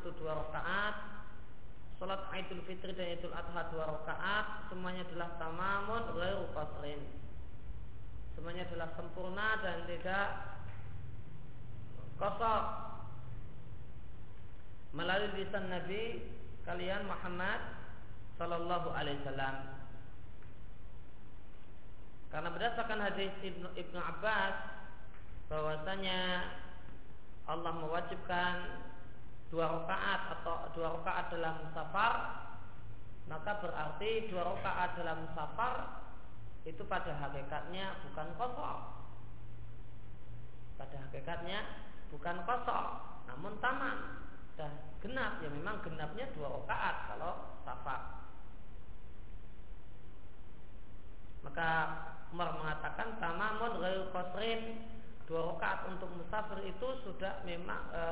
itu dua rakaat Sholat Idul Fitri dan Idul Adha dua rakaat Semuanya adalah tamamun ghairu qasrin. Semuanya adalah sempurna dan tidak kosong. Melalui lisan Nabi kalian Muhammad Sallallahu Alaihi Wasallam. Karena berdasarkan hadis Ibnu, Ibnu Abbas bahwasanya Allah mewajibkan dua rakaat atau dua rakaat dalam safar maka berarti dua rakaat dalam safar itu pada hakikatnya bukan kosong. Pada hakikatnya bukan kosong namun taman. Dan genap ya memang genapnya dua rakaat kalau safar. Maka Umar mengatakan tamamun ghairu dua rakaat untuk musafir itu sudah memang e,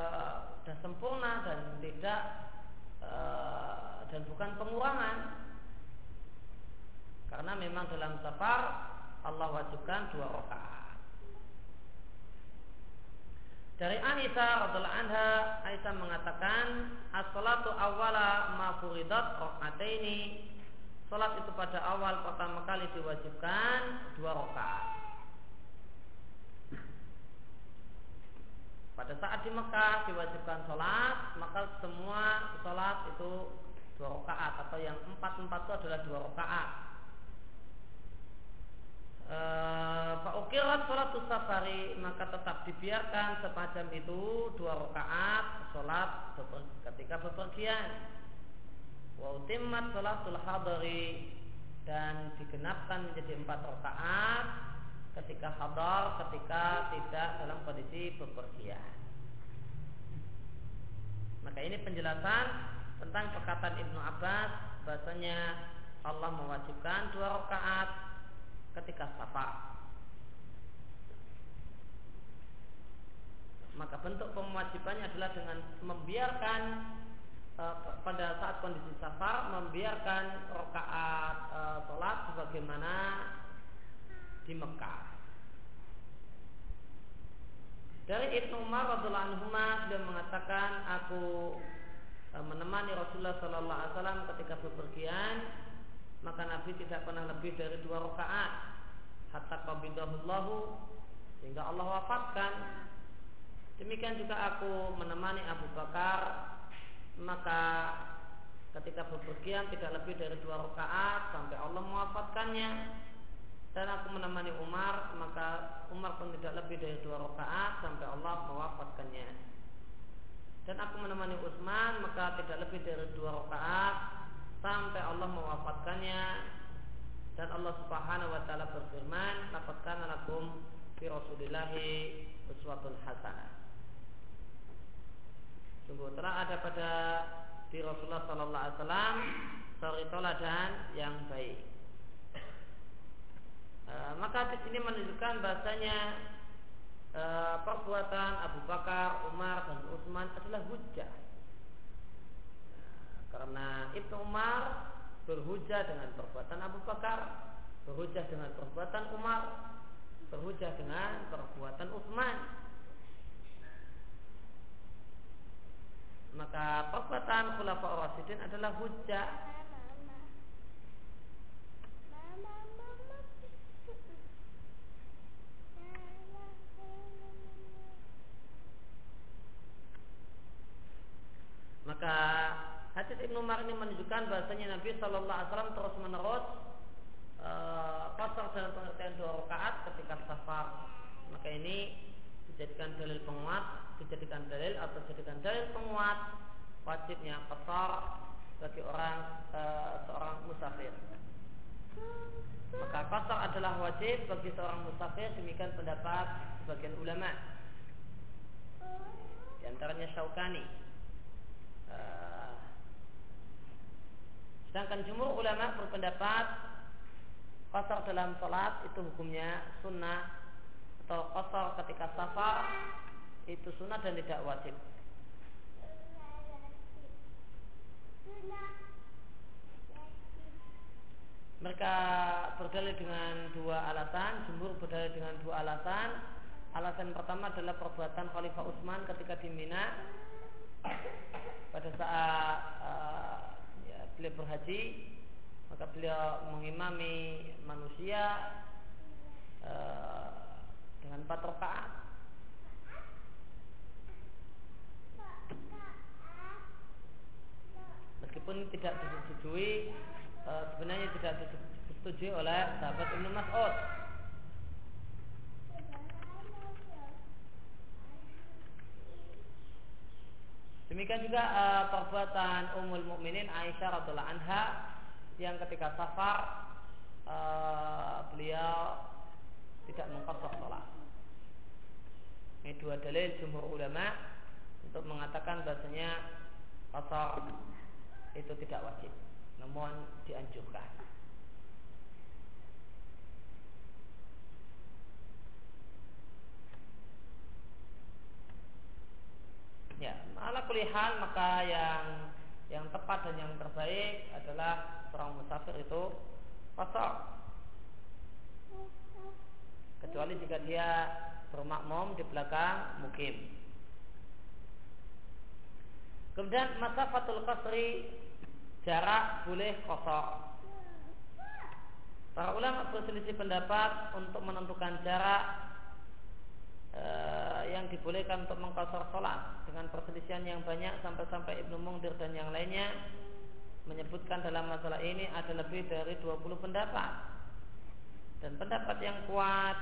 sudah sempurna dan tidak e, dan bukan pengurangan. Karena memang dalam safar Allah wajibkan dua rakaat. Dari Aisyah radhiallahu anha Aisyah mengatakan as-salatu awwala ma furidat rakaataini. Salat itu pada awal pertama kali diwajibkan dua rakaat Pada saat di Mekah diwajibkan sholat, maka semua sholat itu dua rakaat atau yang empat empat itu adalah dua rakaat. Pak Ukirat sholat safari maka tetap dibiarkan semacam itu dua rakaat sholat ketika bepergian. Wa utimmat sholatul hadari dan digenapkan menjadi empat rakaat ketika hadar, ketika tidak dalam kondisi bepergian. Maka ini penjelasan tentang perkataan Ibnu Abbas bahasanya Allah mewajibkan dua rakaat ketika safar. Maka bentuk pemewajibannya adalah dengan membiarkan e, pada saat kondisi safar membiarkan rakaat e, sholat sebagaimana di Mekah. Dari Ibnu Umar radhiallahu anhu beliau mengatakan aku e, menemani Rasulullah sallallahu alaihi wasallam ketika bepergian maka Nabi tidak pernah lebih dari dua rakaat hatta qabidahullahu sehingga Allah wafatkan. Demikian juga aku menemani Abu Bakar maka ketika bepergian tidak lebih dari dua rakaat sampai Allah mewafatkannya dan aku menemani Umar maka Umar pun tidak lebih dari dua rakaat sampai Allah mewafatkannya. Dan aku menemani Utsman maka tidak lebih dari dua rakaat sampai Allah mewafatkannya. Dan Allah Subhanahu wa taala berfirman laqad kana fi Rasulillahi uswatun hasanah. Sungguh telah ada pada di Rasulullah sallallahu alaihi wasallam teladan yang baik e, maka di sini menunjukkan bahasanya e, perbuatan Abu Bakar, Umar dan Utsman adalah hujah. Karena Ibnu Umar berhujah dengan perbuatan Abu Bakar, berhujah dengan perbuatan Umar, berhujah dengan perbuatan Utsman. Maka perbuatan Khulafaur Rasyidin adalah hujah Maka hadis Ibnu Umar ini menunjukkan bahasanya Nabi Shallallahu Alaihi Wasallam terus menerus pasar eh, dalam pengertian dua rakaat ketika safar. Maka ini dijadikan dalil penguat, dijadikan dalil atau dijadikan dalil penguat wajibnya pasar bagi orang e, seorang musafir. Maka pasar adalah wajib bagi seorang musafir demikian pendapat sebagian ulama. Di antaranya Syaukani Eh, sedangkan jumhur ulama berpendapat kosor dalam sholat itu hukumnya sunnah atau kosor ketika safar itu sunnah dan tidak wajib. Mereka berdalil dengan dua alasan, jumhur berdalil dengan dua alasan. Alasan pertama adalah perbuatan Khalifah Utsman ketika di Mina pada saat uh, ya, beliau berhaji maka beliau mengimami manusia uh, dengan empat rakaat. Meskipun tidak disetujui uh, sebenarnya tidak disetujui oleh sahabat Ibnu Mas'ud Demikian juga uh, perbuatan Ummul Mukminin Aisyah radhiallahu anha yang ketika safar uh, beliau tidak mengkosok sholat. Ini dua dalil jumhur ulama untuk mengatakan bahasanya kosor itu tidak wajib, namun dianjurkan. Ya, ala kulihan maka yang yang tepat dan yang terbaik adalah seorang musafir itu kosong. Kecuali jika dia bermakmum di belakang mukim. Kemudian masa fatul kasri jarak boleh kosong. Para ulama berselisih pendapat untuk menentukan jarak yang dibolehkan untuk mengkosor sholat dengan perselisihan yang banyak sampai-sampai Ibnu Mungdir dan yang lainnya menyebutkan dalam masalah ini ada lebih dari 20 pendapat. Dan pendapat yang kuat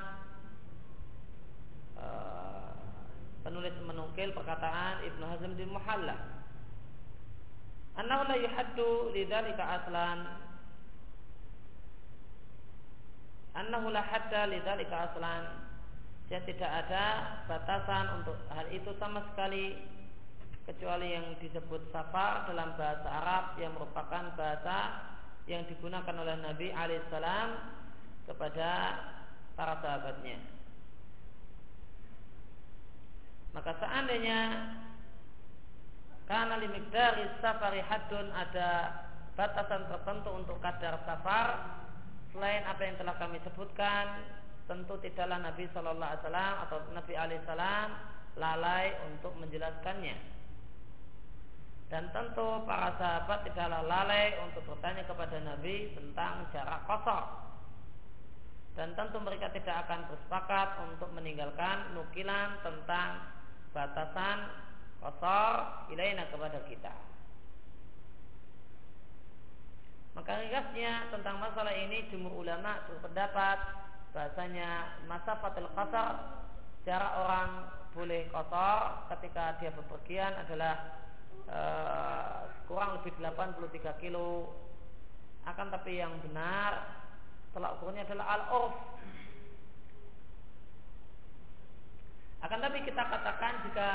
uh, penulis menukil perkataan Ibnu Hazm di Muhalla annahu la yuhaddu lidzalika aslan. Annahu la hadda lidzalika aslan Ya tidak ada batasan untuk hal itu sama sekali kecuali yang disebut safar dalam bahasa Arab yang merupakan bahasa yang digunakan oleh Nabi alaihissalam kepada para sahabatnya. Maka seandainya karena limikdari safari hadun ada batasan tertentu untuk kadar safar selain apa yang telah kami sebutkan tentu tidaklah Nabi Shallallahu Alaihi Wasallam atau Nabi Alaihi Wasallam lalai untuk menjelaskannya. Dan tentu para sahabat tidaklah lalai untuk bertanya kepada Nabi tentang jarak kosor. Dan tentu mereka tidak akan bersepakat untuk meninggalkan nukilan tentang batasan kosor ilaina kepada kita. Maka ringkasnya tentang masalah ini jumhur ulama berpendapat bahasanya masa fatil qasar cara orang boleh kotor ketika dia bepergian adalah uh, kurang lebih 83 kilo. Akan tapi yang benar tolak ukurnya adalah al-urf. Akan tapi kita katakan jika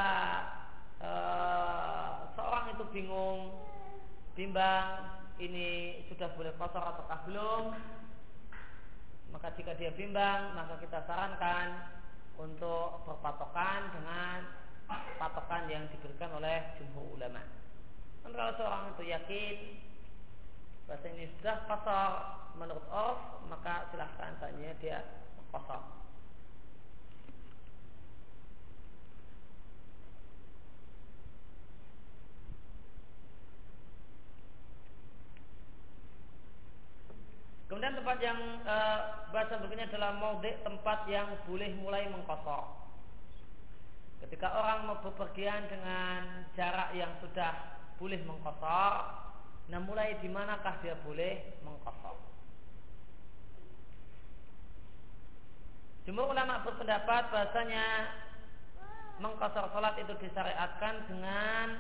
uh, seorang itu bingung bimbang ini sudah boleh kotor ataukah belum maka jika dia bimbang, maka kita sarankan untuk berpatokan dengan patokan yang diberikan oleh jumhur ulama. Dan kalau seorang itu yakin bahasa ini sudah kosor menurut Orf, maka silahkan saja dia kosor. Kemudian tempat yang e, bahasa berikutnya adalah maudhi tempat yang boleh mulai mengkosor. Ketika orang mau bepergian dengan jarak yang sudah boleh mengkosor, nah mulai di manakah dia boleh mengkosor? Jumhur ulama berpendapat bahasanya mengkosor salat itu disyariatkan dengan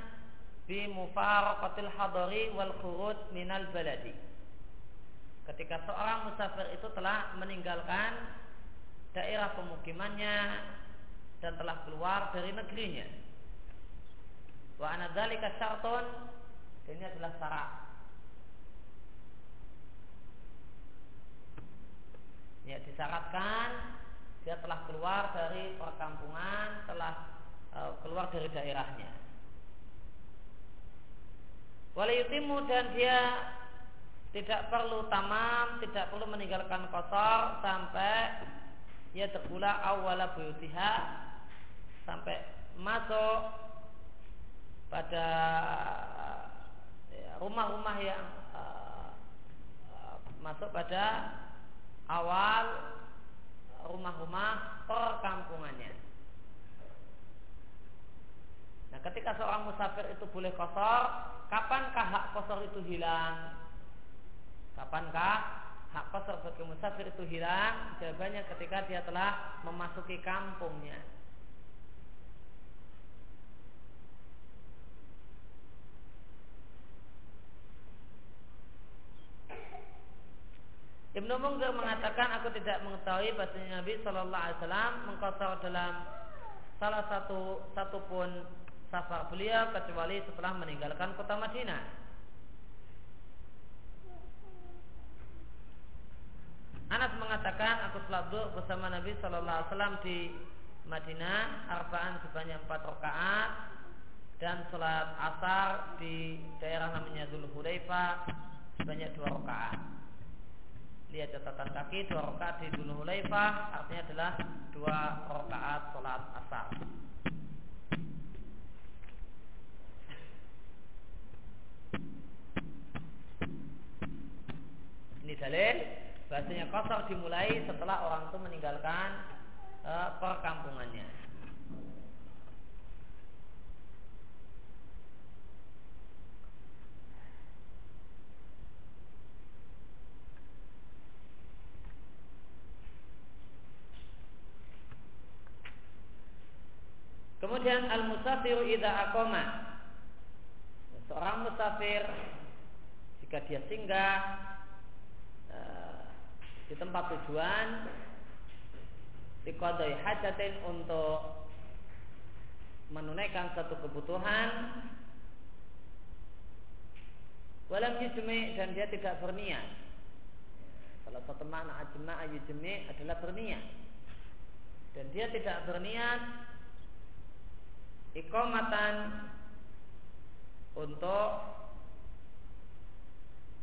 bimufaraqatil hadari wal khurud minal baladi ketika seorang musafir itu telah meninggalkan daerah pemukimannya dan telah keluar dari negerinya. Wa anadzalika syartun ini adalah syarat. Ya disyaratkan dia telah keluar dari perkampungan, telah uh, keluar dari daerahnya. Walayutimu dan dia tidak perlu tamam, tidak perlu meninggalkan kotor sampai ia terpula awala buyutiha sampai masuk pada ya, rumah-rumah yang uh, masuk pada awal rumah-rumah perkampungannya. Nah, ketika seorang musafir itu boleh kosor, kapankah hak kosor itu hilang? Kapankah hak kosor bagi musafir itu hilang? Jawabannya ketika dia telah memasuki kampungnya. Ibnu Munzir mengatakan aku tidak mengetahui bahasanya Nabi Shallallahu Alaihi Wasallam mengkosor dalam salah satu satupun safar beliau kecuali setelah meninggalkan kota Madinah. Anas mengatakan aku sholat bersama Nabi Shallallahu Alaihi Wasallam di Madinah arbaan sebanyak empat rakaat dan sholat asar di daerah namanya Zulhulaifah sebanyak dua rakaat lihat catatan kaki dua rakaat di Dulu Hulaifah artinya adalah dua rakaat sholat asar. Ini dalil bahasanya kosor dimulai setelah orang itu meninggalkan uh, perkampungannya. Kemudian al-musafir idza aqama. Seorang musafir jika dia singgah di tempat tujuan. Dikodoi hajatin untuk menunaikan satu kebutuhan. Walam yujmi dan dia tidak berniat. Salah satu makna ajma yujmi adalah berniat. Dan dia tidak berniat ikomatan untuk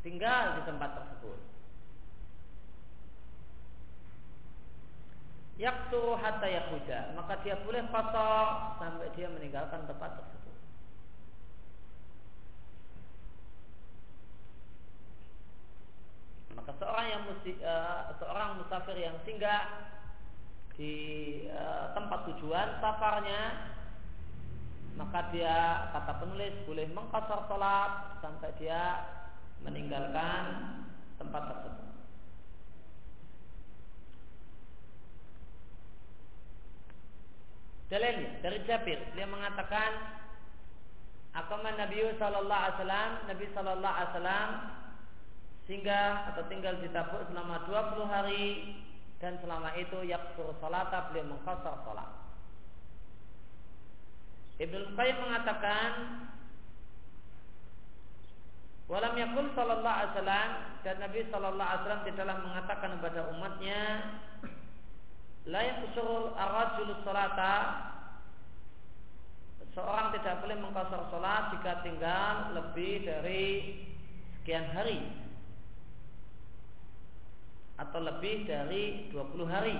tinggal di tempat tersebut. Yaktu hatta yakuja, maka dia boleh kotor sampai dia meninggalkan tempat tersebut. Maka seorang yang musti, uh, seorang musafir yang singgah di uh, tempat tujuan safarnya maka dia kata penulis boleh mengkosor sholat sampai dia meninggalkan tempat tersebut. Dalilnya dari Jabir dia mengatakan Akaman Nabi Sallallahu Alaihi Wasallam Nabi Sallallahu Alaihi Wasallam singgah atau tinggal di Tabuk selama 20 hari dan selama itu yaksur salat beliau mengkosor salat. Ibnu Qayyim mengatakan Walam yakul sallallahu alaihi wasallam dan Nabi sallallahu alaihi wasallam tidaklah mengatakan kepada umatnya la yakusurul ar-rajulu salata. Seorang tidak boleh mengkosor salat jika tinggal lebih dari sekian hari. Atau lebih dari 20 hari.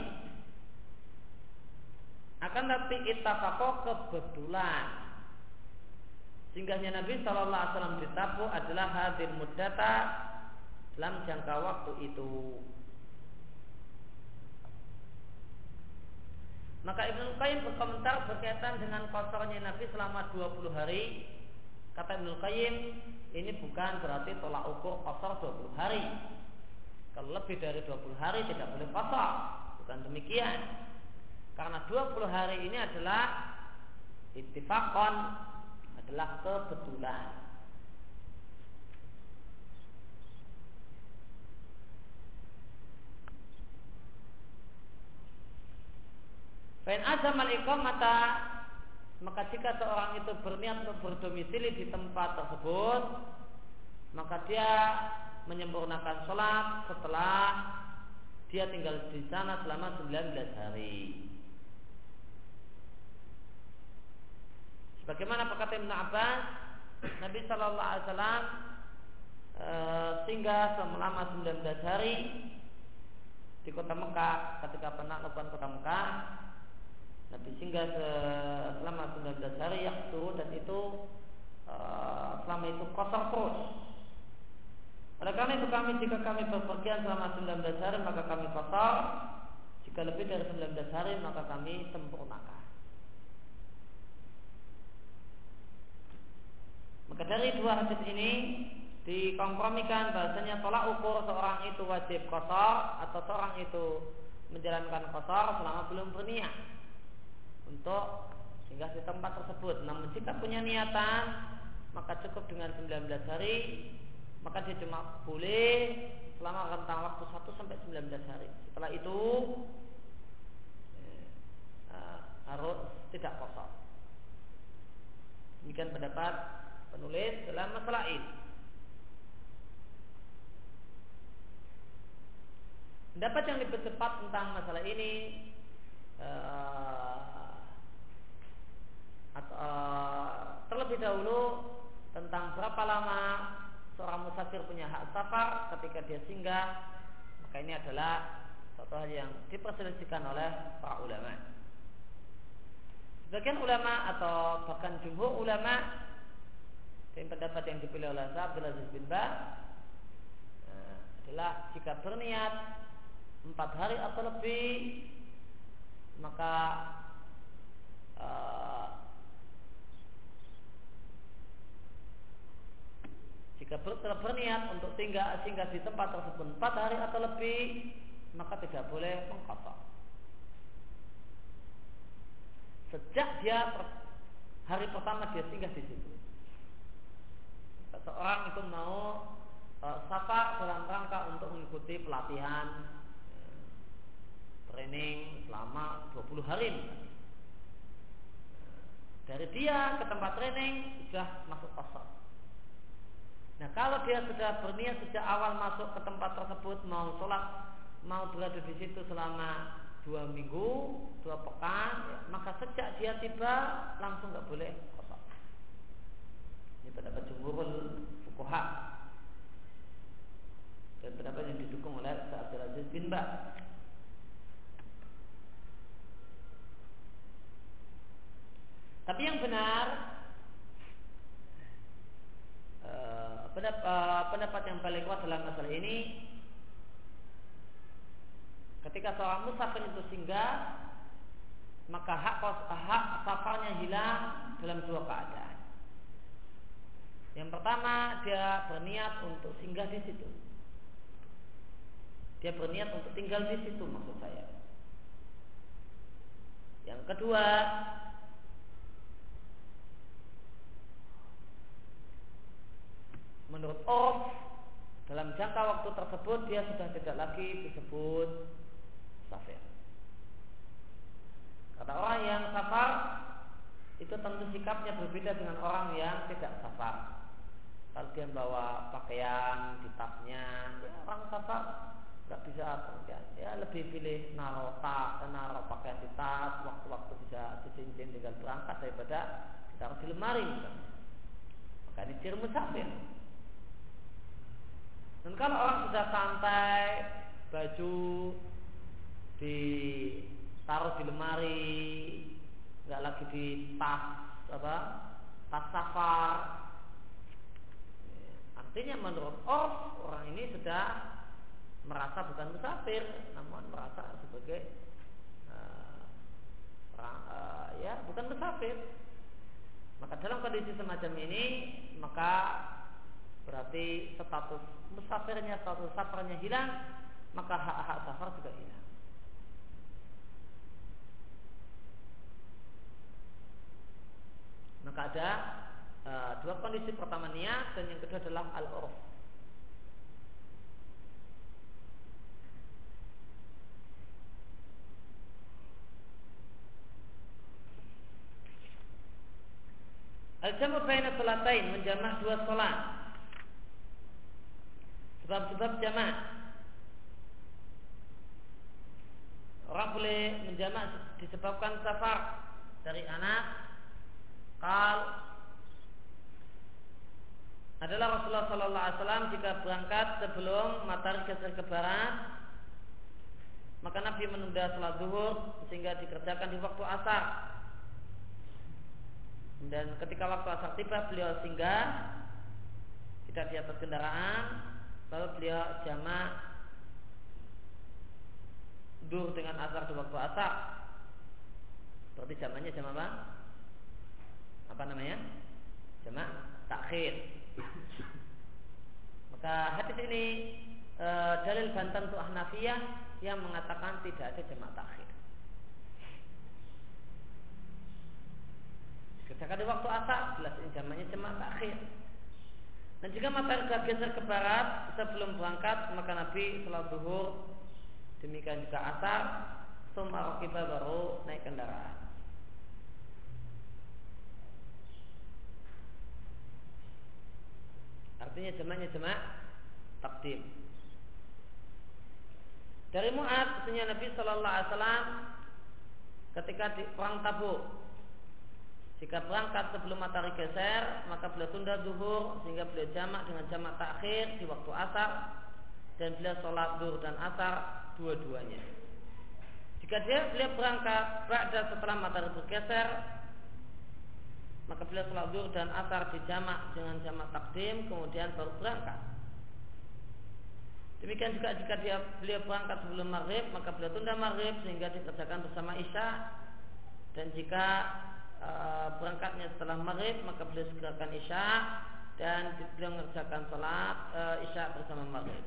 Akan tapi ittafaqo kebetulan. Singgahnya Nabi Shallallahu Alaihi adalah hadir mudata dalam jangka waktu itu. Maka Ibnu Qayyim berkomentar berkaitan dengan kosornya Nabi selama 20 hari. Kata Ibnu Qayyim, ini bukan berarti tolak ukur kosor 20 hari. Kalau lebih dari 20 hari tidak boleh kosor. Bukan demikian. Karena 20 hari ini adalah ittifaqan adalah kebetulan. Fain azamal mata maka jika seorang itu berniat untuk berdomisili di tempat tersebut maka dia menyempurnakan sholat setelah dia tinggal di sana selama 19 hari. Bagaimana perkata Ibn Abbas, Nabi Shallallahu Alaihi Wasallam e, singgah selama 19 hari di kota Mekah ketika penaklukan kota Mekah. Nabi singgah selama 19 hari yang dan itu uh, selama itu kotor terus. Oleh karena itu kami jika kami berpergian selama 19 hari maka kami kotor. Jika lebih dari 19 hari maka kami sempurnakan. Maka dari dua hadis ini dikompromikan bahasanya tolak ukur seorang itu wajib kotor atau seorang itu menjalankan kotor selama belum berniat untuk singgah di tempat tersebut. Namun jika punya niatan maka cukup dengan 19 hari maka dia cuma boleh selama rentang waktu 1 sampai 19 hari. Setelah itu eh, harus tidak kotor. Demikian pendapat penulis dalam masalah ini. Pendapat yang lebih tepat tentang masalah ini uh, atau, uh, terlebih dahulu tentang berapa lama seorang musafir punya hak safar ketika dia singgah maka ini adalah satu hal yang diperselisihkan oleh para ulama. Sebagian ulama atau bahkan jumhur ulama dan pendapat yang dipilih oleh Abdul Aziz bin Ba eh, adalah jika berniat empat hari atau lebih maka uh, jika ber, berniat untuk tinggal singgah di tempat tersebut empat hari atau lebih maka tidak boleh mengkotor sejak dia hari pertama dia singgah di situ seorang itu mau uh, safar dalam rangka untuk mengikuti pelatihan training selama 20 hari Dari dia ke tempat training sudah masuk kosong. Nah kalau dia sudah berniat sejak awal masuk ke tempat tersebut mau sholat, mau berada di situ selama dua minggu, dua pekan, ya, maka sejak dia tiba langsung nggak boleh kosong. Ini pendapat jumhurul fukuha dan pendapat yang didukung oleh Abdul Aziz bin Ba. Tapi yang benar eh, pendapat yang paling kuat dalam masalah ini ketika seorang musafir itu singgah maka hak hak safarnya hilang dalam dua keadaan. Yang pertama dia berniat untuk singgah di situ. Dia berniat untuk tinggal di situ maksud saya. Yang kedua menurut Orf dalam jangka waktu tersebut dia sudah tidak lagi disebut safir. Kata orang yang safar itu tentu sikapnya berbeda dengan orang yang tidak safar. Kalau dia bawa pakaian di tasnya, ya orang safar nggak bisa kemudian ya lebih pilih naruh tak naruh pakaian di tas waktu-waktu bisa cincin tinggal berangkat daripada kita harus di lemari maka ini ciri musafir dan kalau orang sudah santai, baju ditaruh di lemari, nggak lagi di tas apa, tas safar. Artinya menurut Orf orang ini sudah merasa bukan musafir, namun merasa sebagai uh, orang, uh, ya bukan musafir. Maka dalam kondisi semacam ini maka berarti status musafirnya status safarnya hilang maka hak-hak safar juga hilang. Maka ada uh, dua kondisi pertama niat dan yang kedua adalah al-urf. Al-jamu baina menjamak dua salat sebab-sebab jamak. Orang boleh menjamak disebabkan safar dari anak kal adalah Rasulullah Sallallahu Alaihi Wasallam jika berangkat sebelum matahari geser ke barat maka Nabi menunda sholat zuhur sehingga dikerjakan di waktu asar Dan ketika waktu asar tiba beliau singgah tidak di atas kendaraan, lalu beliau jamak dur dengan asar di waktu asar. Berarti jamannya jam apa? Apa namanya? Jamak takhir. Maka hadis ini e, dalil bantan untuk Ahnafiyah yang mengatakan tidak ada jamak takhir. Sedangkan di waktu asar jelas ini jamaknya jamak takhir. Dan jika matahari geser ke barat sebelum berangkat maka Nabi sholat duhur demikian juga asar Summa kita baru naik kendaraan. Artinya jamaknya jamak takdim. Dari Mu'ad Nabi Shallallahu Alaihi Wasallam ketika di perang Tabuk jika berangkat sebelum matahari geser, maka beliau tunda zuhur sehingga beliau jamak dengan jamak takhir di waktu asar dan beliau sholat zuhur dan asar dua-duanya. Jika dia beliau berangkat pada setelah matahari bergeser, maka beliau sholat zuhur dan asar dijamak dengan jamak takdim, kemudian baru berangkat. Demikian juga jika dia beliau berangkat sebelum maghrib, maka beliau tunda maghrib sehingga dikerjakan bersama isya. Dan jika berangkatnya setelah maghrib maka beliau segerakan isya dan beliau mengerjakan sholat uh, isya bersama maghrib.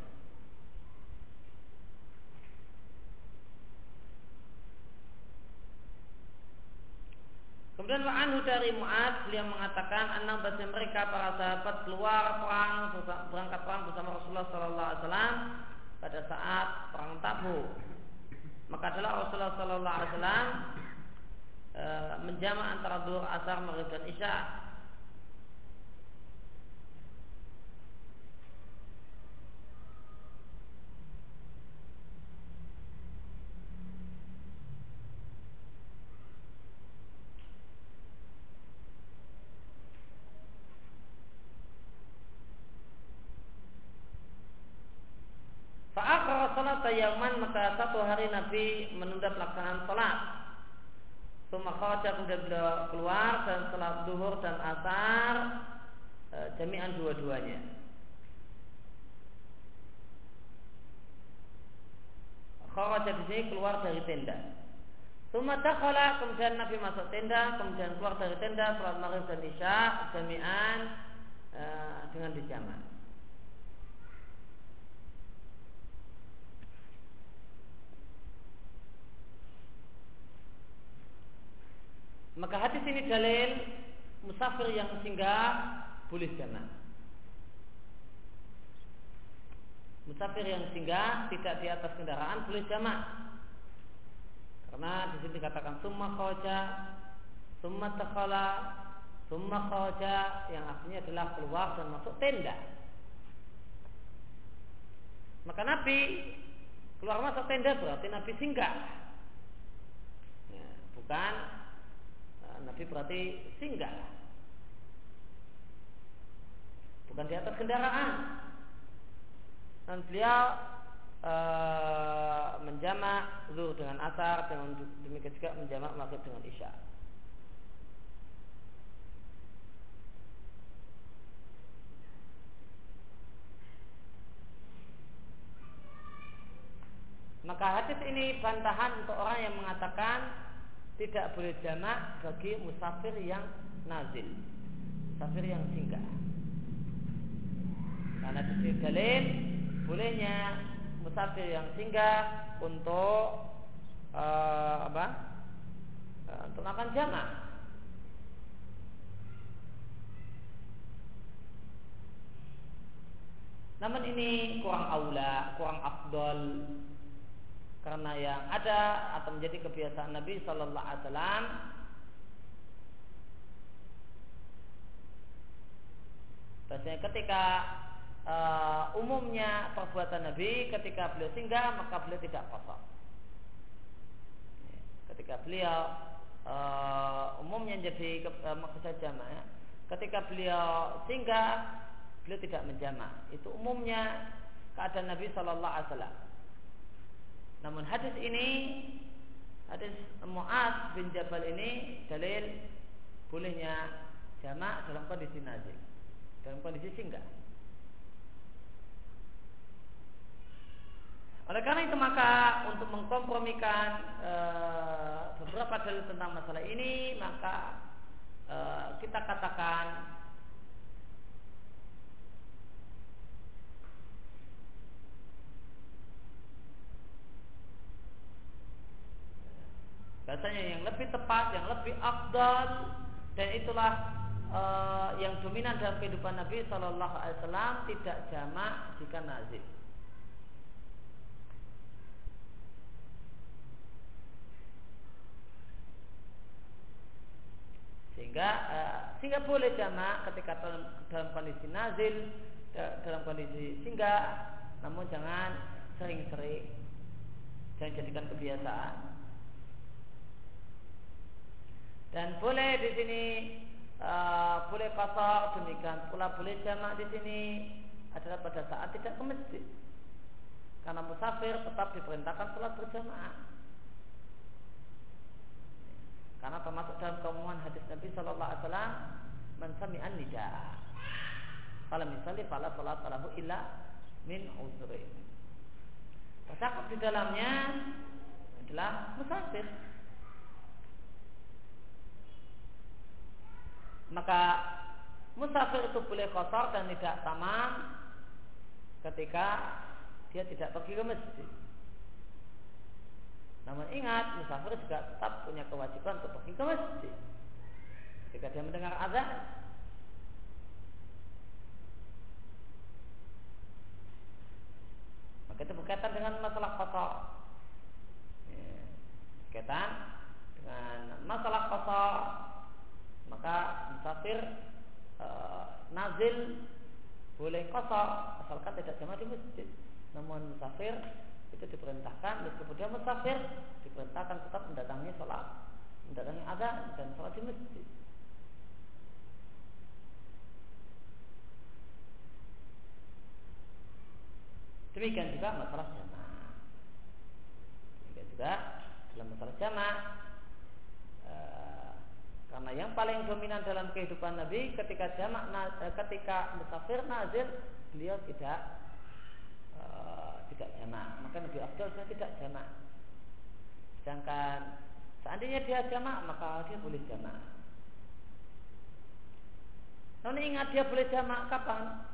Kemudian Wa'anhu dari Mu'ad beliau mengatakan anak bahasa mereka para sahabat keluar perang berangkat perang bersama Rasulullah Sallallahu Alaihi Wasallam pada saat perang Tabuk. Maka adalah Rasulullah Sallallahu Alaihi Wasallam e, menjamak antara dua asar maghrib dan isya. Fa'akhara salat yaman maka satu hari Nabi menunda pelaksanaan salat Suma kharaja kemudian beliau keluar dan setelah duhur dan asar e, jami'an dua-duanya. Kharaja di sini keluar dari tenda. Suma dakhala kemudian Nabi masuk tenda, kemudian keluar dari tenda salat maghrib dan isya jami'an e, dengan dijamak. Maka hadis ini dalil musafir yang singgah boleh jamak. Musafir yang singgah tidak di atas kendaraan boleh jamak. Karena di sini dikatakan summa khoja, summa takhala, summa khoja yang artinya adalah keluar dan masuk tenda. Maka Nabi keluar masuk tenda berarti Nabi singgah. Ya, bukan Nabi berarti singgah. Bukan di atas kendaraan. Dan beliau e, menjamak zuhur dengan asar dan demikian juga menjamak maghrib dengan isya. Maka hadis ini bantahan untuk orang yang mengatakan tidak boleh jamak bagi musafir yang nazil. Musafir yang singgah. Karena di dalil bolehnya musafir yang singgah untuk uh, apa? Uh, untuk makan jamak. Namun ini kurang aula kurang afdol karena yang ada atau menjadi kebiasaan Nabi Shallallahu Alaihi Wasallam Bahasanya ketika uh, umumnya perbuatan Nabi ketika beliau singgah maka beliau tidak kosong. Ketika beliau uh, umumnya jadi uh, saya jamaah, ya. ketika beliau singgah beliau tidak menjamah. Itu umumnya keadaan Nabi Shallallahu Alaihi Wasallam. Namun hadis ini hadis Mu'ad bin Jabal ini dalil bolehnya jamak dalam kondisi nazil, dalam kondisi singgah. Oleh karena itu maka untuk mengkompromikan e, beberapa dalil tentang masalah ini maka e, kita katakan Bahasanya yang lebih tepat, yang lebih afdal dan itulah uh, yang dominan dalam kehidupan Nabi Shallallahu Alaihi Wasallam tidak jamak jika nazil. Sehingga uh, sehingga boleh jamak ketika dalam, dalam kondisi nazil, dalam kondisi singgah, namun jangan sering-sering, jangan jadikan kebiasaan. Dan boleh di sini uh, boleh kasar demikian pula boleh jamak di sini adalah pada saat tidak ke masjid. Karena musafir tetap diperintahkan sholat berjamaah. Karena termasuk dalam keumuman hadis Nabi Shallallahu Alaihi Wasallam mensami'an nida. Kalau misalnya fala sholat lahu illa min uzrin. Tercakup di dalamnya adalah musafir. Maka musafir itu boleh kotor dan tidak tamam ketika dia tidak pergi ke masjid. Namun ingat, musafir juga tetap punya kewajiban untuk pergi ke masjid. Ketika dia mendengar azan, maka itu berkaitan dengan masalah kotor. Ya, berkaitan dengan masalah kotor maka musafir e, nazil boleh kosong asalkan tidak jamaah di masjid. Namun musafir itu diperintahkan meskipun dia musafir diperintahkan tetap mendatangi sholat, mendatangi azan dan sholat di masjid. Demikian juga masalah jamaah. Demikian juga dalam masalah jamaah karena yang paling dominan dalam kehidupan Nabi ketika jamak eh, ketika musafir nazil beliau tidak uh, tidak jamak. Maka Nabi Abdul tidak jamak. Sedangkan seandainya dia jamak maka dia boleh jamak. Namun ingat dia boleh jamak kapan?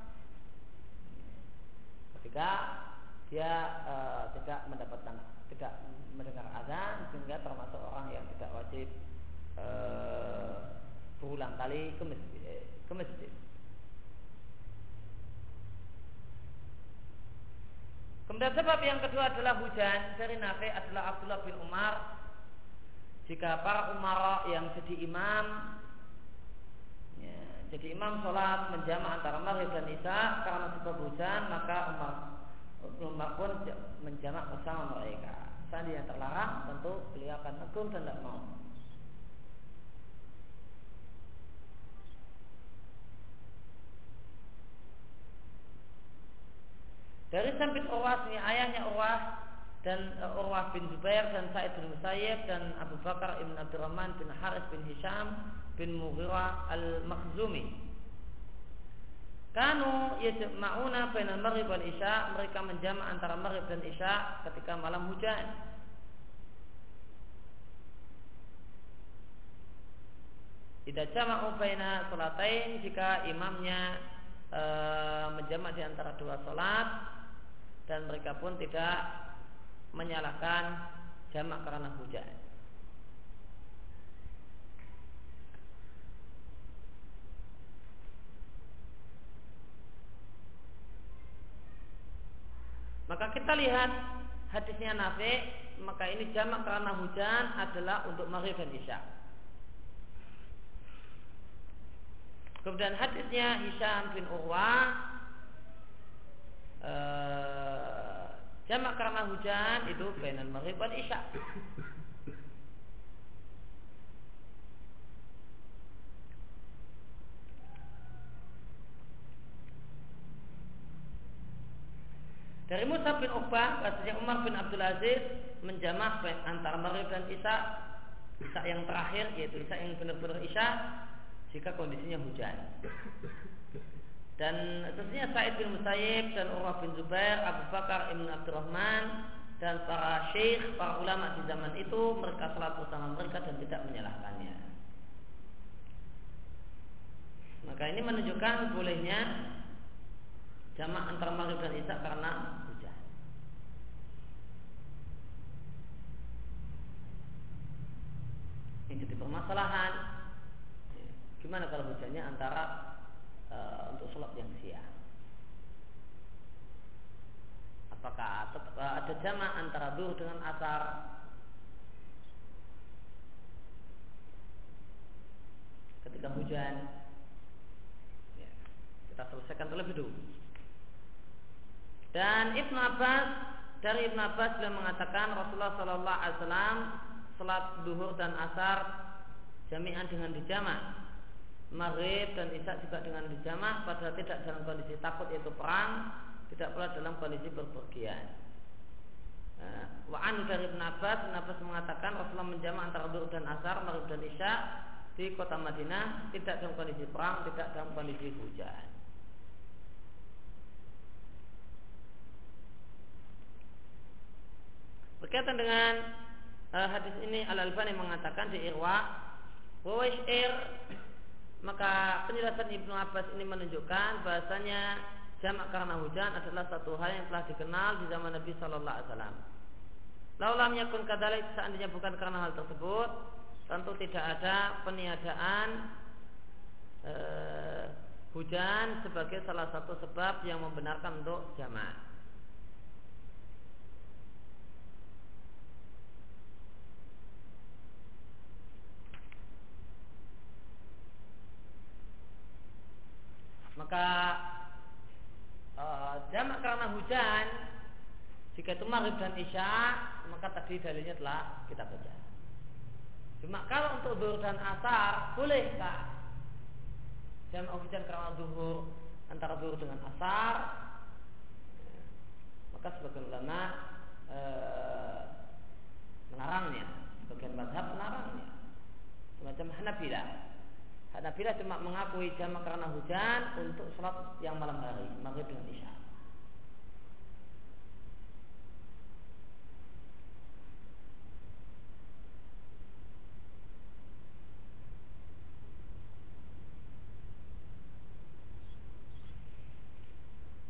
Ketika dia uh, tidak mendapatkan tidak mendengar azan sehingga termasuk orang yang tidak wajib uh, berulang kali ke masjid, eh, ke masjid. Kemudian sebab yang kedua adalah hujan dari Nafi adalah Abdullah bin Umar. Jika para umara yang jadi imam, ya, jadi imam sholat menjama antara maghrib dan isya karena sebab hujan maka Umar Umar pun menjamak bersama mereka. Sandi yang terlarang tentu beliau akan tegur dan tidak mau. Dari Sambit Urwah ini ayahnya Urwah dan uh, Urwah bin Zubair dan Sa'id bin Musayyib dan Abu Bakar ibn Abdurrahman bin Haris bin Hisham bin Mughirah al-Makhzumi. Kanu yajma'una bainal maghrib wal isya, mereka menjama antara maghrib dan isya ketika malam hujan. Tidak jama'u baina salatain jika imamnya e, menjamak di antara dua salat dan mereka pun tidak menyalahkan jamak karena hujan. Maka kita lihat hadisnya Nafi, maka ini jamak karena hujan adalah untuk maghrib dan isya. Kemudian hadisnya Hisham bin Urwah uh, jamak karena hujan itu bainal maghrib wal isya. Dari Musa bin Uqbah, bahasanya Umar bin Abdul Aziz menjamak antara maghrib dan isya Isya yang terakhir yaitu Isya yang benar-benar Isya jika kondisinya hujan. Dan tentunya Said bin Musayyib dan Urwah bin Zubair, Abu Bakar Ibn Abdurrahman dan para syekh, para ulama di zaman itu mereka salat bersama mereka dan tidak menyalahkannya. Maka ini menunjukkan bolehnya jamak antara maghrib dan isya karena hujan. Ini jadi permasalahan. Gimana kalau hujannya antara uh, untuk sholat yang siang? Apakah uh, ada jamak antara duhur dengan asar? Ketika hujan, ya, kita selesaikan terlebih dulu. Dan Ibn Abbas dari Ibn Abbas beliau mengatakan Rasulullah Shallallahu Alaihi Wasallam salat duhur dan asar jami'an dengan dijamak maghrib dan isya juga dengan dijamak padahal tidak dalam kondisi takut yaitu perang tidak pula dalam kondisi berpergian. Eh, Wa'an dari Ibn Abbas Ibn Abbas mengatakan Rasulullah menjamak antara duhur dan asar maghrib dan isya di kota Madinah tidak dalam kondisi perang tidak dalam kondisi hujan. Berkaitan dengan uh, hadis ini Al Albani mengatakan di Irwa Ir maka penjelasan Ibnu Abbas ini menunjukkan bahasanya jamak karena hujan adalah satu hal yang telah dikenal di zaman Nabi Shallallahu Alaihi Wasallam. Laulam yakun kadalik seandainya bukan karena hal tersebut, tentu tidak ada peniadaan uh, hujan sebagai salah satu sebab yang membenarkan untuk jamak. Maka uh, jamak karena hujan jika itu maghrib dan isya maka tadi dalilnya telah kita baca. Cuma kalau untuk duhur dan asar boleh tak jamak hujan karena duhur antara duhur dengan asar maka sebagian ulama e, melarangnya sebagian mazhab melarangnya semacam Hanabilah Hanabilah cuma mengakui jamak karena hujan untuk sholat yang malam hari, maghrib dengan isya.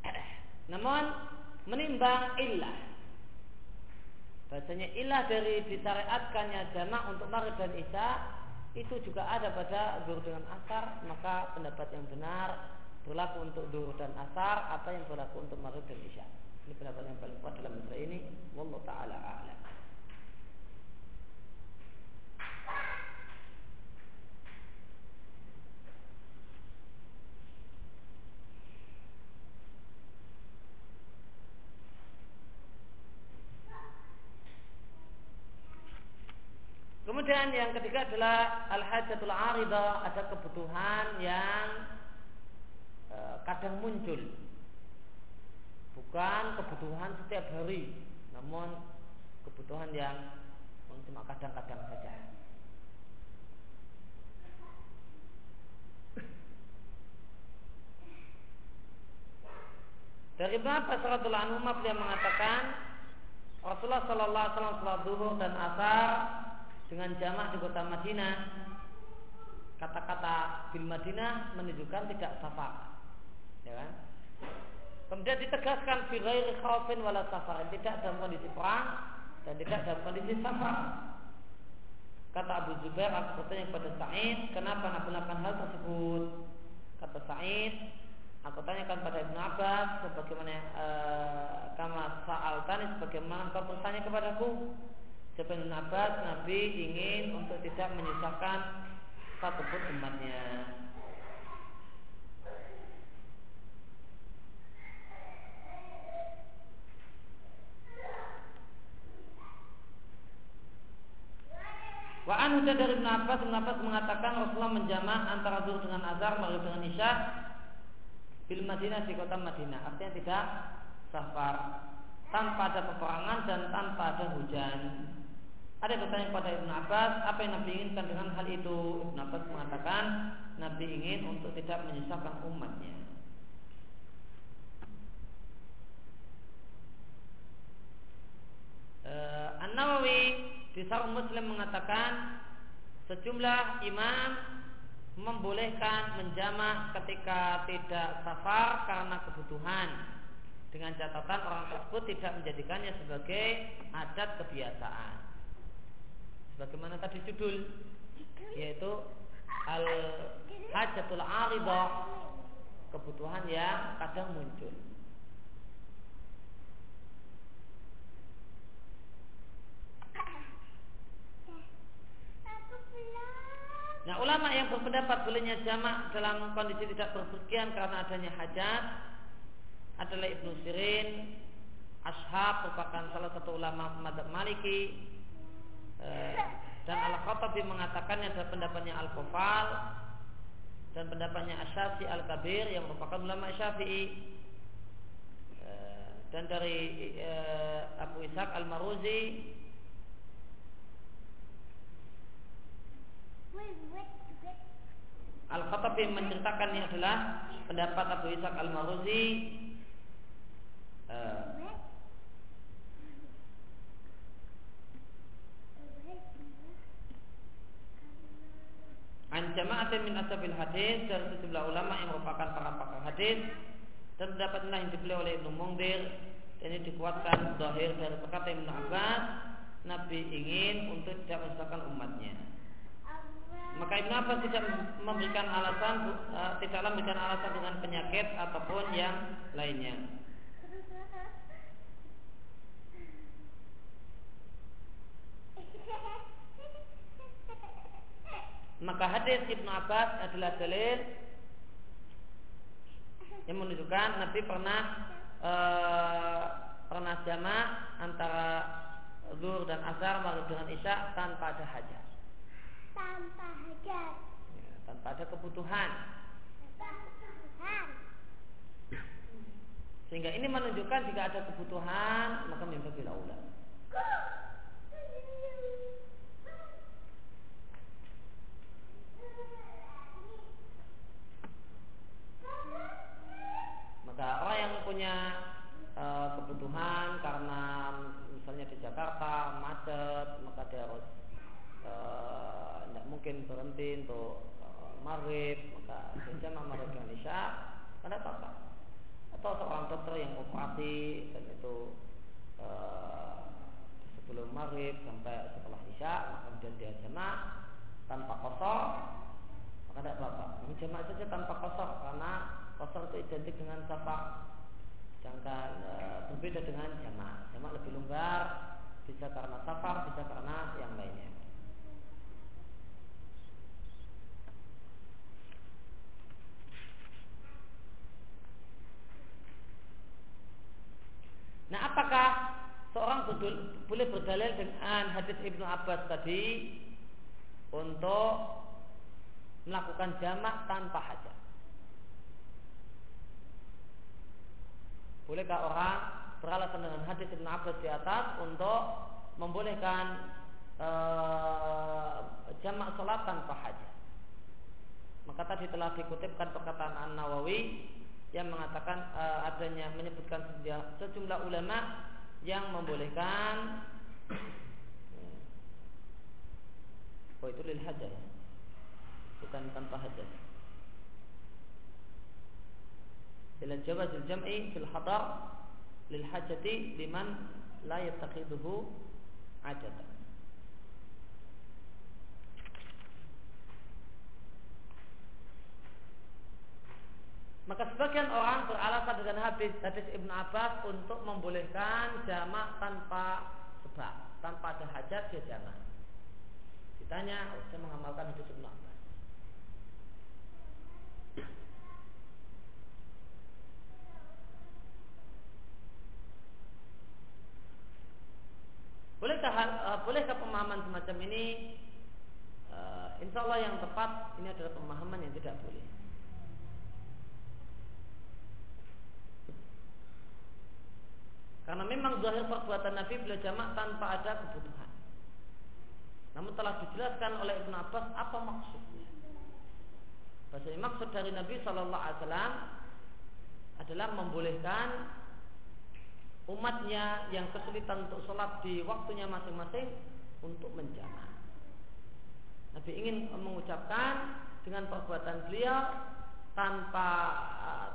Namun menimbang ilah Bahasanya ilah dari disyariatkannya jamak untuk maghrib dan isya itu juga ada pada zuhur dengan asar maka pendapat yang benar berlaku untuk zuhur dan asar apa yang berlaku untuk maghrib dan isya. Ini pendapat yang paling kuat dalam masalah ini. Wallahu taala a'lam Kemudian yang ketiga adalah al-hajatul aridah, ada kebutuhan yang e, kadang muncul. Bukan kebutuhan setiap hari, namun kebutuhan yang cuma kadang-kadang saja. Dari Abbas radhiyallahu anhu beliau mengatakan Rasulullah sallallahu alaihi wasallam zuhur dan asar dengan jamak di kota Madinah. Kata-kata bil Madinah menunjukkan tidak safar ya kan? Kemudian ditegaskan fi ghairi khaufin wala safar tidak dalam kondisi perang dan tidak dalam kondisi safar. Kata Abu Zubair aku bertanya kepada Sa'id kenapa nak melakukan hal tersebut? Kata Sa'id aku tanyakan pada Ibnu Abbas sebagaimana uh, kama sa'al tani sebagaimana kau bertanya kepadaku Ibn Abbas Nabi ingin untuk tidak menyusahkan satupun umatnya. Wa anhu dari Ibn Abbas, Ibn Abbas mengatakan Rasulullah menjamak antara zuhur dengan azhar, maghrib dengan isya bil Madinah di kota Madinah. Artinya tidak safar tanpa ada peperangan dan tanpa ada hujan. Ada yang bertanya kepada Ibn Abbas, apa yang Nabi inginkan dengan hal itu? Ibn Abbas mengatakan, Nabi ingin untuk tidak menyusahkan umatnya. Uh, An-Nawawi di Sarung Muslim mengatakan sejumlah imam membolehkan menjamak ketika tidak safar karena kebutuhan dengan catatan orang tersebut tidak menjadikannya sebagai adat kebiasaan sebagaimana tadi judul? Yaitu al hajatul aridah kebutuhan yang kadang muncul. Nah ulama yang berpendapat bolehnya jamak dalam kondisi tidak berpergian karena adanya hajat adalah Ibnu Sirin, Ashab merupakan salah satu ulama madhab Maliki dan Al-Khattabi mengatakannya adalah pendapatnya Al-Kufal dan pendapatnya Asyafi Al-Kabir yang merupakan ulama Syafi'i. Eh, dan dari eh, Abu Ishaq Al-Maruzi. Al-Khattabi menceritakan ini adalah pendapat Abu Ishaq Al-Maruzi uh, An jama'atin min ashabil hadis dari sejumlah ulama yang merupakan para pakar hadis dan pendapat yang dibeli oleh Ibnu Mungdir dan ini dikuatkan zahir dari perkataan Ibnu Abbas Nabi ingin untuk tidak menyusahkan umatnya. Maka Ibn Abbas tidak memberikan alasan, uh, tidaklah memberikan alasan dengan penyakit ataupun yang lainnya. Maka hadis Ibnu Abbas adalah dalil yang menunjukkan Nabi pernah uh, pernah jamak antara zuhur dan asar maghrib dengan isya tanpa ada hajat. Tanpa hajat. Ya, tanpa ada kebutuhan. Sehingga ini menunjukkan jika ada kebutuhan maka mimpi bila ulang maka orang yang punya e, kebutuhan karena misalnya di Jakarta macet maka dia harus e, mungkin berhenti untuk uh, maghrib maka jamaah maghrib dengan isya ada apa-apa. Atau seorang dokter yang operasi dan itu uh, sebelum maghrib sampai setelah isya kemudian dia jamaah tanpa kosor maka tidak apa-apa. Ini jamaah saja tanpa kosor karena kosor itu identik dengan safar sedangkan e, berbeda dengan jamaah jamaah lebih longgar bisa karena safar bisa karena yang lainnya. Nah, apakah seorang boleh berdalil dengan hadis Ibnu Abbas tadi untuk melakukan jamak tanpa hajat? Bolehkah orang beralasan dengan hadis Ibnu Abbas di atas untuk membolehkan e, jamak sholat tanpa hajat? Maka tadi telah dikutipkan perkataan An Nawawi yang mengatakan uh, adanya menyebutkan sejumlah ulama yang membolehkan oh itu lil hadas bukan tanpa hadas ila jawaz al-jam'i fil hadar lil hajati liman la yattakhidhuhu adatan Maka sebagian orang beralasan dengan hadis hadis Ibnu Abbas untuk membolehkan jamak tanpa sebab, tanpa ada hajat dia jamak. Ditanya, oh, saya mengamalkan hadis Ibnu Abbas. Bolehkah uh, bolehkah pemahaman semacam ini? Uh, insya Allah yang tepat ini adalah pemahaman yang tidak boleh. Karena memang zahir perbuatan Nabi bila jamak tanpa ada kebutuhan. Namun telah dijelaskan oleh Ibn Abbas apa maksudnya. Bahasa maksud dari Nabi Shallallahu Alaihi Wasallam adalah membolehkan umatnya yang kesulitan untuk sholat di waktunya masing-masing untuk menjamak. Nabi ingin mengucapkan dengan perbuatan beliau tanpa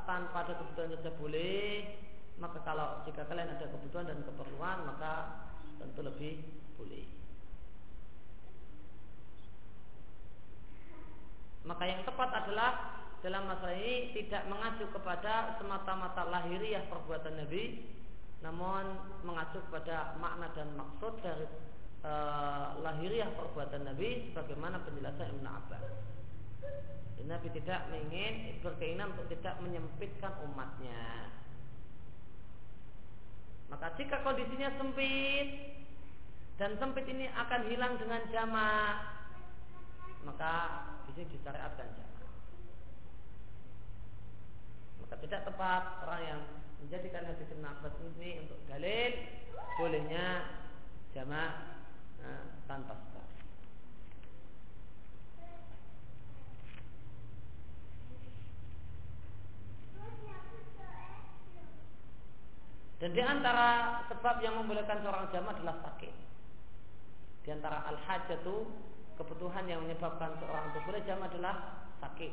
tanpa ada kebutuhan saja boleh maka kalau jika kalian ada kebutuhan dan keperluan maka tentu lebih boleh maka yang tepat adalah dalam masalah ini tidak mengacu kepada semata-mata lahiriah perbuatan Nabi namun mengacu kepada makna dan maksud dari e, lahiriah perbuatan Nabi sebagaimana penjelasan Ibn Abbas. Dan Nabi tidak ingin berkeinginan untuk tidak menyempitkan umatnya. Maka jika kondisinya sempit dan sempit ini akan hilang dengan jamak maka sini disyariatkan jamak. Maka tidak tepat orang yang Abbas ini untuk dalil bolehnya jamak nah, tanpa sebab. Dan di antara sebab yang membolehkan seorang jamaah adalah sakit. Di antara al-hajatu kebutuhan yang menyebabkan seorang itu boleh jamaah adalah sakit.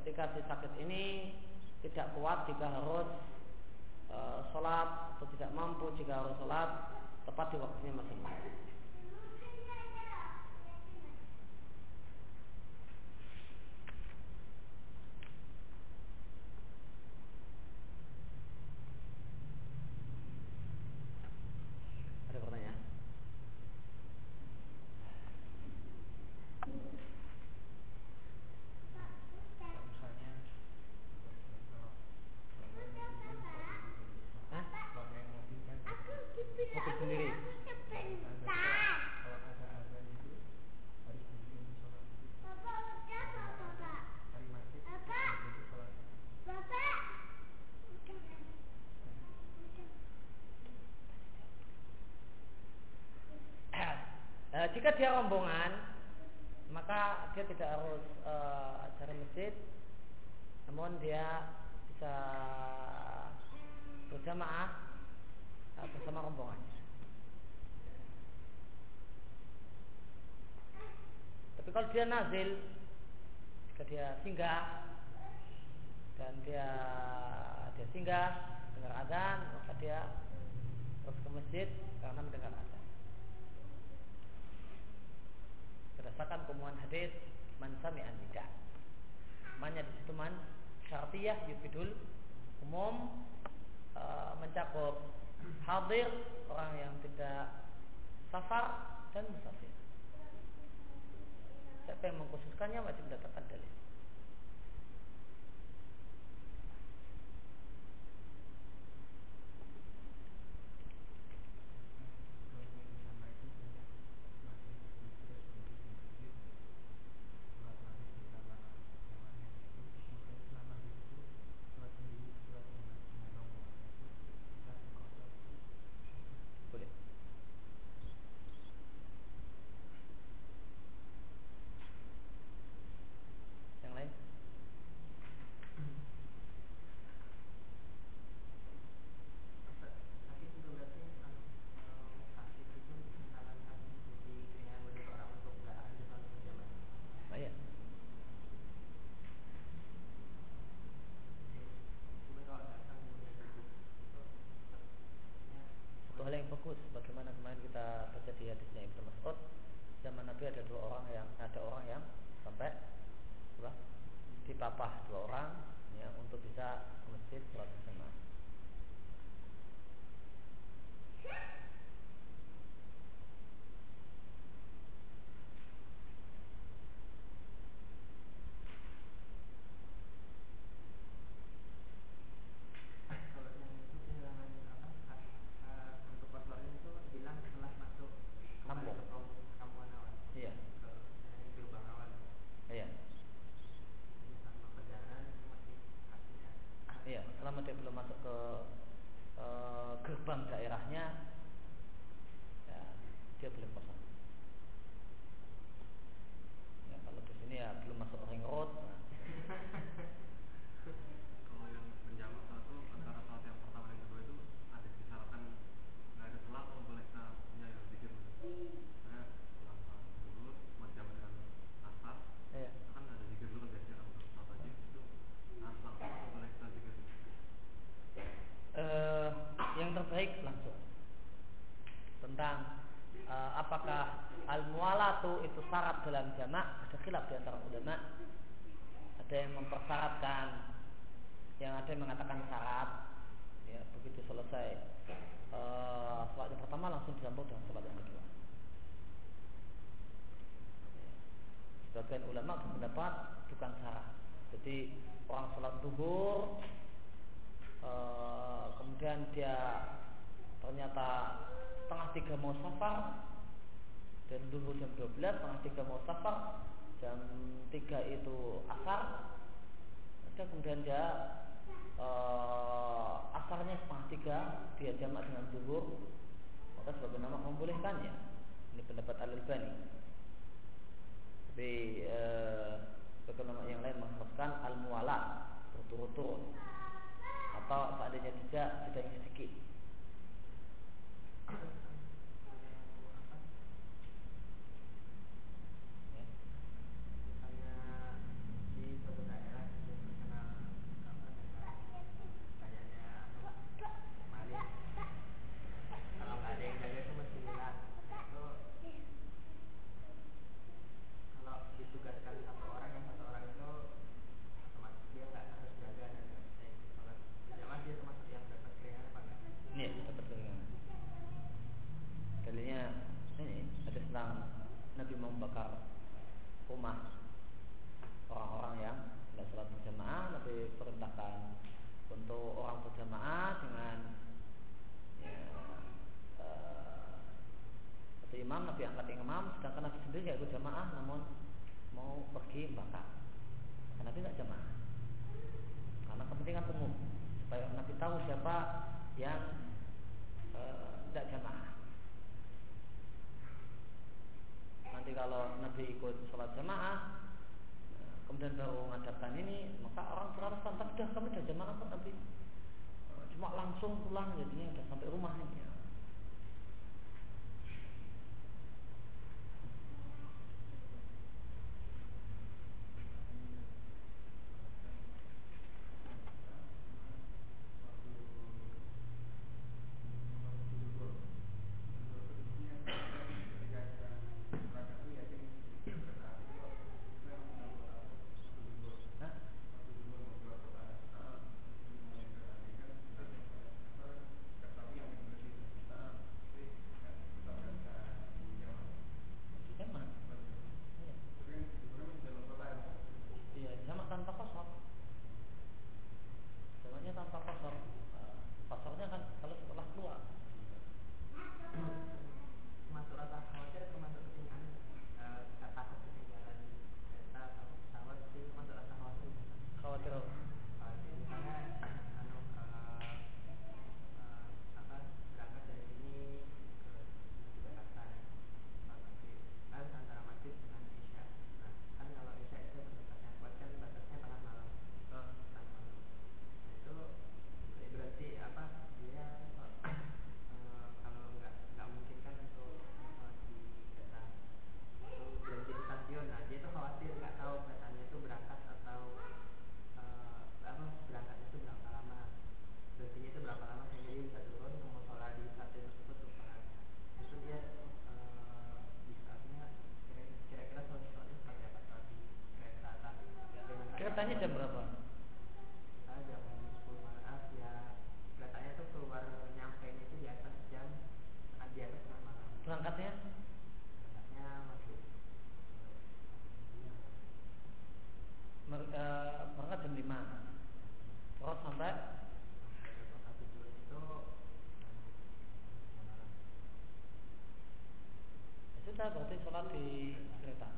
Ketika si sakit ini tidak kuat jika harus sholat atau tidak mampu jika harus sholat tepat di waktunya masing-masing. Jika dia rombongan maka dia tidak harus uh, cari masjid. Namun dia bisa berjamaah uh, bersama rombongan. Tapi kalau dia nazil jika dia singgah dan dia dia singgah dengar azan maka dia harus ke masjid karena mendengar azan berdasarkan kumuan hadis man sami'an nida. Manya di situ man syartiyah yufidul umum e, mencakup hadir orang yang tidak safar dan musafir. Siapa yang mengkhususkannya wajib mendatangkan dalil. dari hadisnya Ibnu Mas'ud zaman Nabi ada dua orang yang ada orang yang sampai apa, dipapah dua orang ya untuk bisa masjid sholat berjamaah. uh, Jadi orang sholat duhur uh, kemudian dia ternyata setengah tiga mau safar dan dulu jam 12 setengah tiga mau safar jam tiga itu asar ada kemudian dia uh, asarnya setengah tiga dia jamak dengan zuhur maka sebagai nama membolehkannya. Ini pendapat al albani tapi uh, sebagai nama yang lain mengharuskan al muwala berturut-turut atau seandainya tidak tidak sedikit kalau Nabi ikut sholat jamaah kemudian baru mengadakan ini maka orang beralasan tapi dah kami dah jamaah kok Nabi cuma langsung pulang jadinya sudah sampai rumahnya jam berapa? jam 10 malam ya. Keretanya tuh keluar nyampe itu di atas jam di atas tengah malam. Berangkatnya? berangkatnya masih Mer, uh, berangkat jam 5 terus sampai? Itu ya sudah berarti sholat di kereta